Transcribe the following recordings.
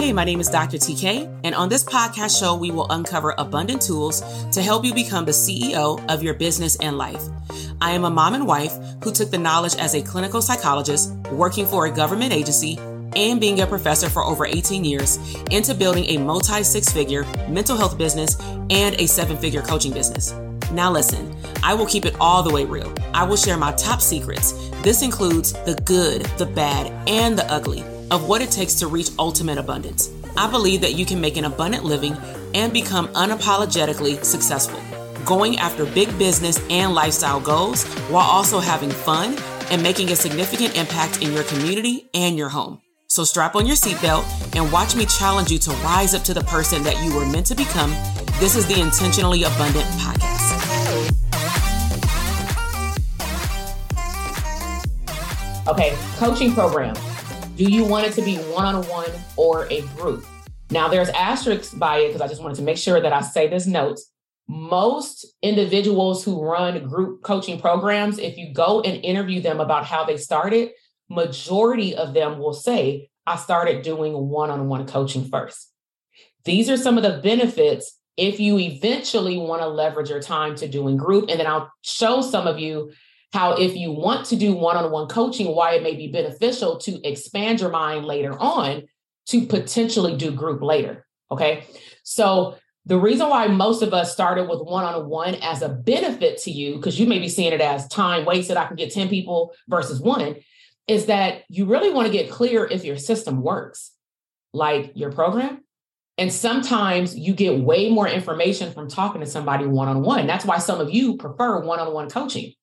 Hey, my name is Dr. TK, and on this podcast show, we will uncover abundant tools to help you become the CEO of your business and life. I am a mom and wife who took the knowledge as a clinical psychologist, working for a government agency, and being a professor for over 18 years into building a multi six figure mental health business and a seven figure coaching business. Now, listen, I will keep it all the way real. I will share my top secrets. This includes the good, the bad, and the ugly of what it takes to reach ultimate abundance. I believe that you can make an abundant living and become unapologetically successful, going after big business and lifestyle goals while also having fun and making a significant impact in your community and your home. So strap on your seatbelt and watch me challenge you to rise up to the person that you were meant to become. This is the Intentionally Abundant Podcast. Okay, coaching program. Do you want it to be one on one or a group? Now, there's asterisks by it because I just wanted to make sure that I say this note. Most individuals who run group coaching programs, if you go and interview them about how they started, majority of them will say, I started doing one on one coaching first. These are some of the benefits if you eventually want to leverage your time to doing group. And then I'll show some of you how if you want to do one-on-one coaching why it may be beneficial to expand your mind later on to potentially do group later okay? So the reason why most of us started with one-on-one as a benefit to you because you may be seeing it as time wasted i can get 10 people versus one is that you really want to get clear if your system works like your program. And sometimes you get way more information from talking to somebody one on one. That's why some of you prefer one on one coaching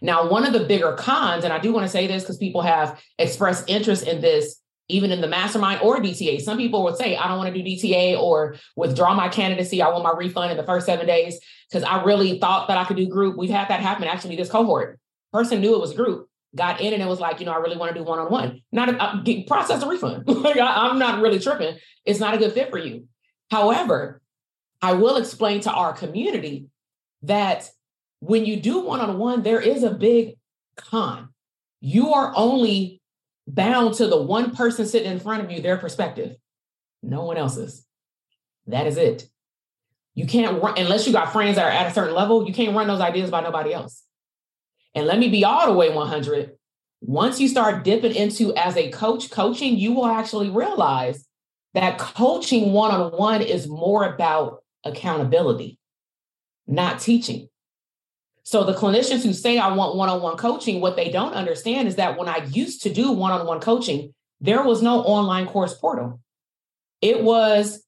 now, one of the bigger cons, and I do want to say this because people have expressed interest in this, even in the mastermind or DTA. Some people would say, I don't want to do DTA or withdraw my candidacy. I want my refund in the first seven days because I really thought that I could do group. We've had that happen actually, this cohort. Person knew it was group, got in and it was like, you know, I really want to do one on one. Not a, uh, get, process a refund. like I, I'm not really tripping. It's not a good fit for you. However, I will explain to our community that when you do one on one, there is a big con. You are only bound to the one person sitting in front of you, their perspective, no one else's. That is it. You can't run, unless you got friends that are at a certain level, you can't run those ideas by nobody else. And let me be all the way 100. Once you start dipping into as a coach coaching, you will actually realize that coaching one on one is more about accountability, not teaching. So the clinicians who say I want one-on-one coaching, what they don't understand is that when I used to do one-on-one coaching, there was no online course portal. It was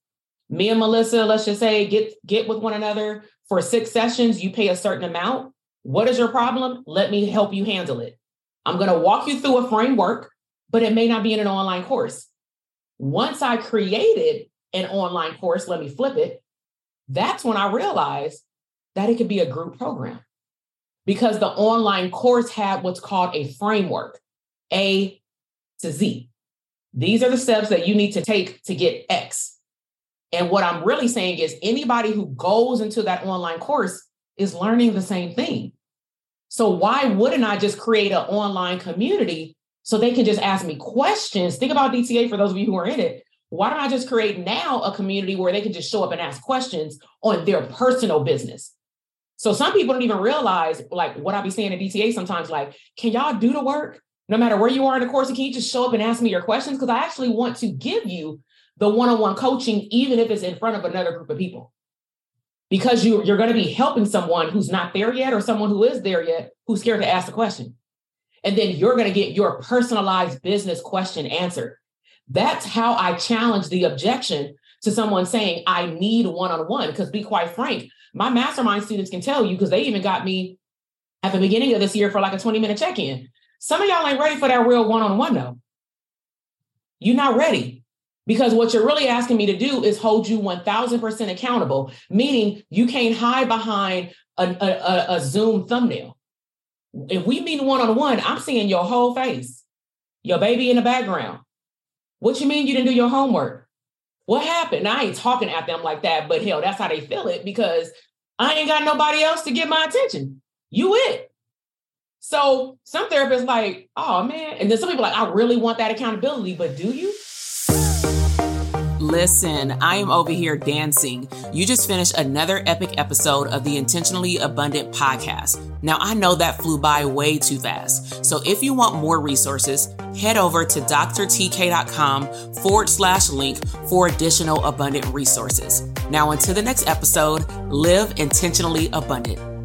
me and Melissa, let's just say get get with one another for six sessions, you pay a certain amount. What is your problem? Let me help you handle it. I'm going to walk you through a framework, but it may not be in an online course. Once I created an online course, let me flip it. That's when I realized that it could be a group program because the online course had what's called a framework, A to Z. These are the steps that you need to take to get X. And what I'm really saying is anybody who goes into that online course is learning the same thing. So why wouldn't I just create an online community so they can just ask me questions? Think about DTA for those of you who are in it. Why don't I just create now a community where they can just show up and ask questions on their personal business? So some people don't even realize, like what I be saying in DTA sometimes, like, can y'all do the work? No matter where you are in the course, can you just show up and ask me your questions? Because I actually want to give you the one-on-one coaching, even if it's in front of another group of people. Because you, you're going to be helping someone who's not there yet or someone who is there yet who's scared to ask the question. And then you're going to get your personalized business question answered. That's how I challenge the objection to someone saying, I need one on one. Because be quite frank, my mastermind students can tell you, because they even got me at the beginning of this year for like a 20 minute check in. Some of y'all ain't ready for that real one on one, though. You're not ready. Because what you're really asking me to do is hold you 1000% accountable, meaning you can't hide behind a, a, a Zoom thumbnail. If we meet one on one, I'm seeing your whole face, your baby in the background, what you mean you didn't do your homework? What happened? I ain't talking at them like that, but hell, that's how they feel it because I ain't got nobody else to get my attention. You it. So some therapists like, oh man. And then some people like, I really want that accountability, but do you? Listen, I am over here dancing. You just finished another epic episode of the Intentionally Abundant podcast. Now, I know that flew by way too fast. So if you want more resources, head over to drtk.com forward slash link for additional abundant resources. Now, until the next episode, live intentionally abundant.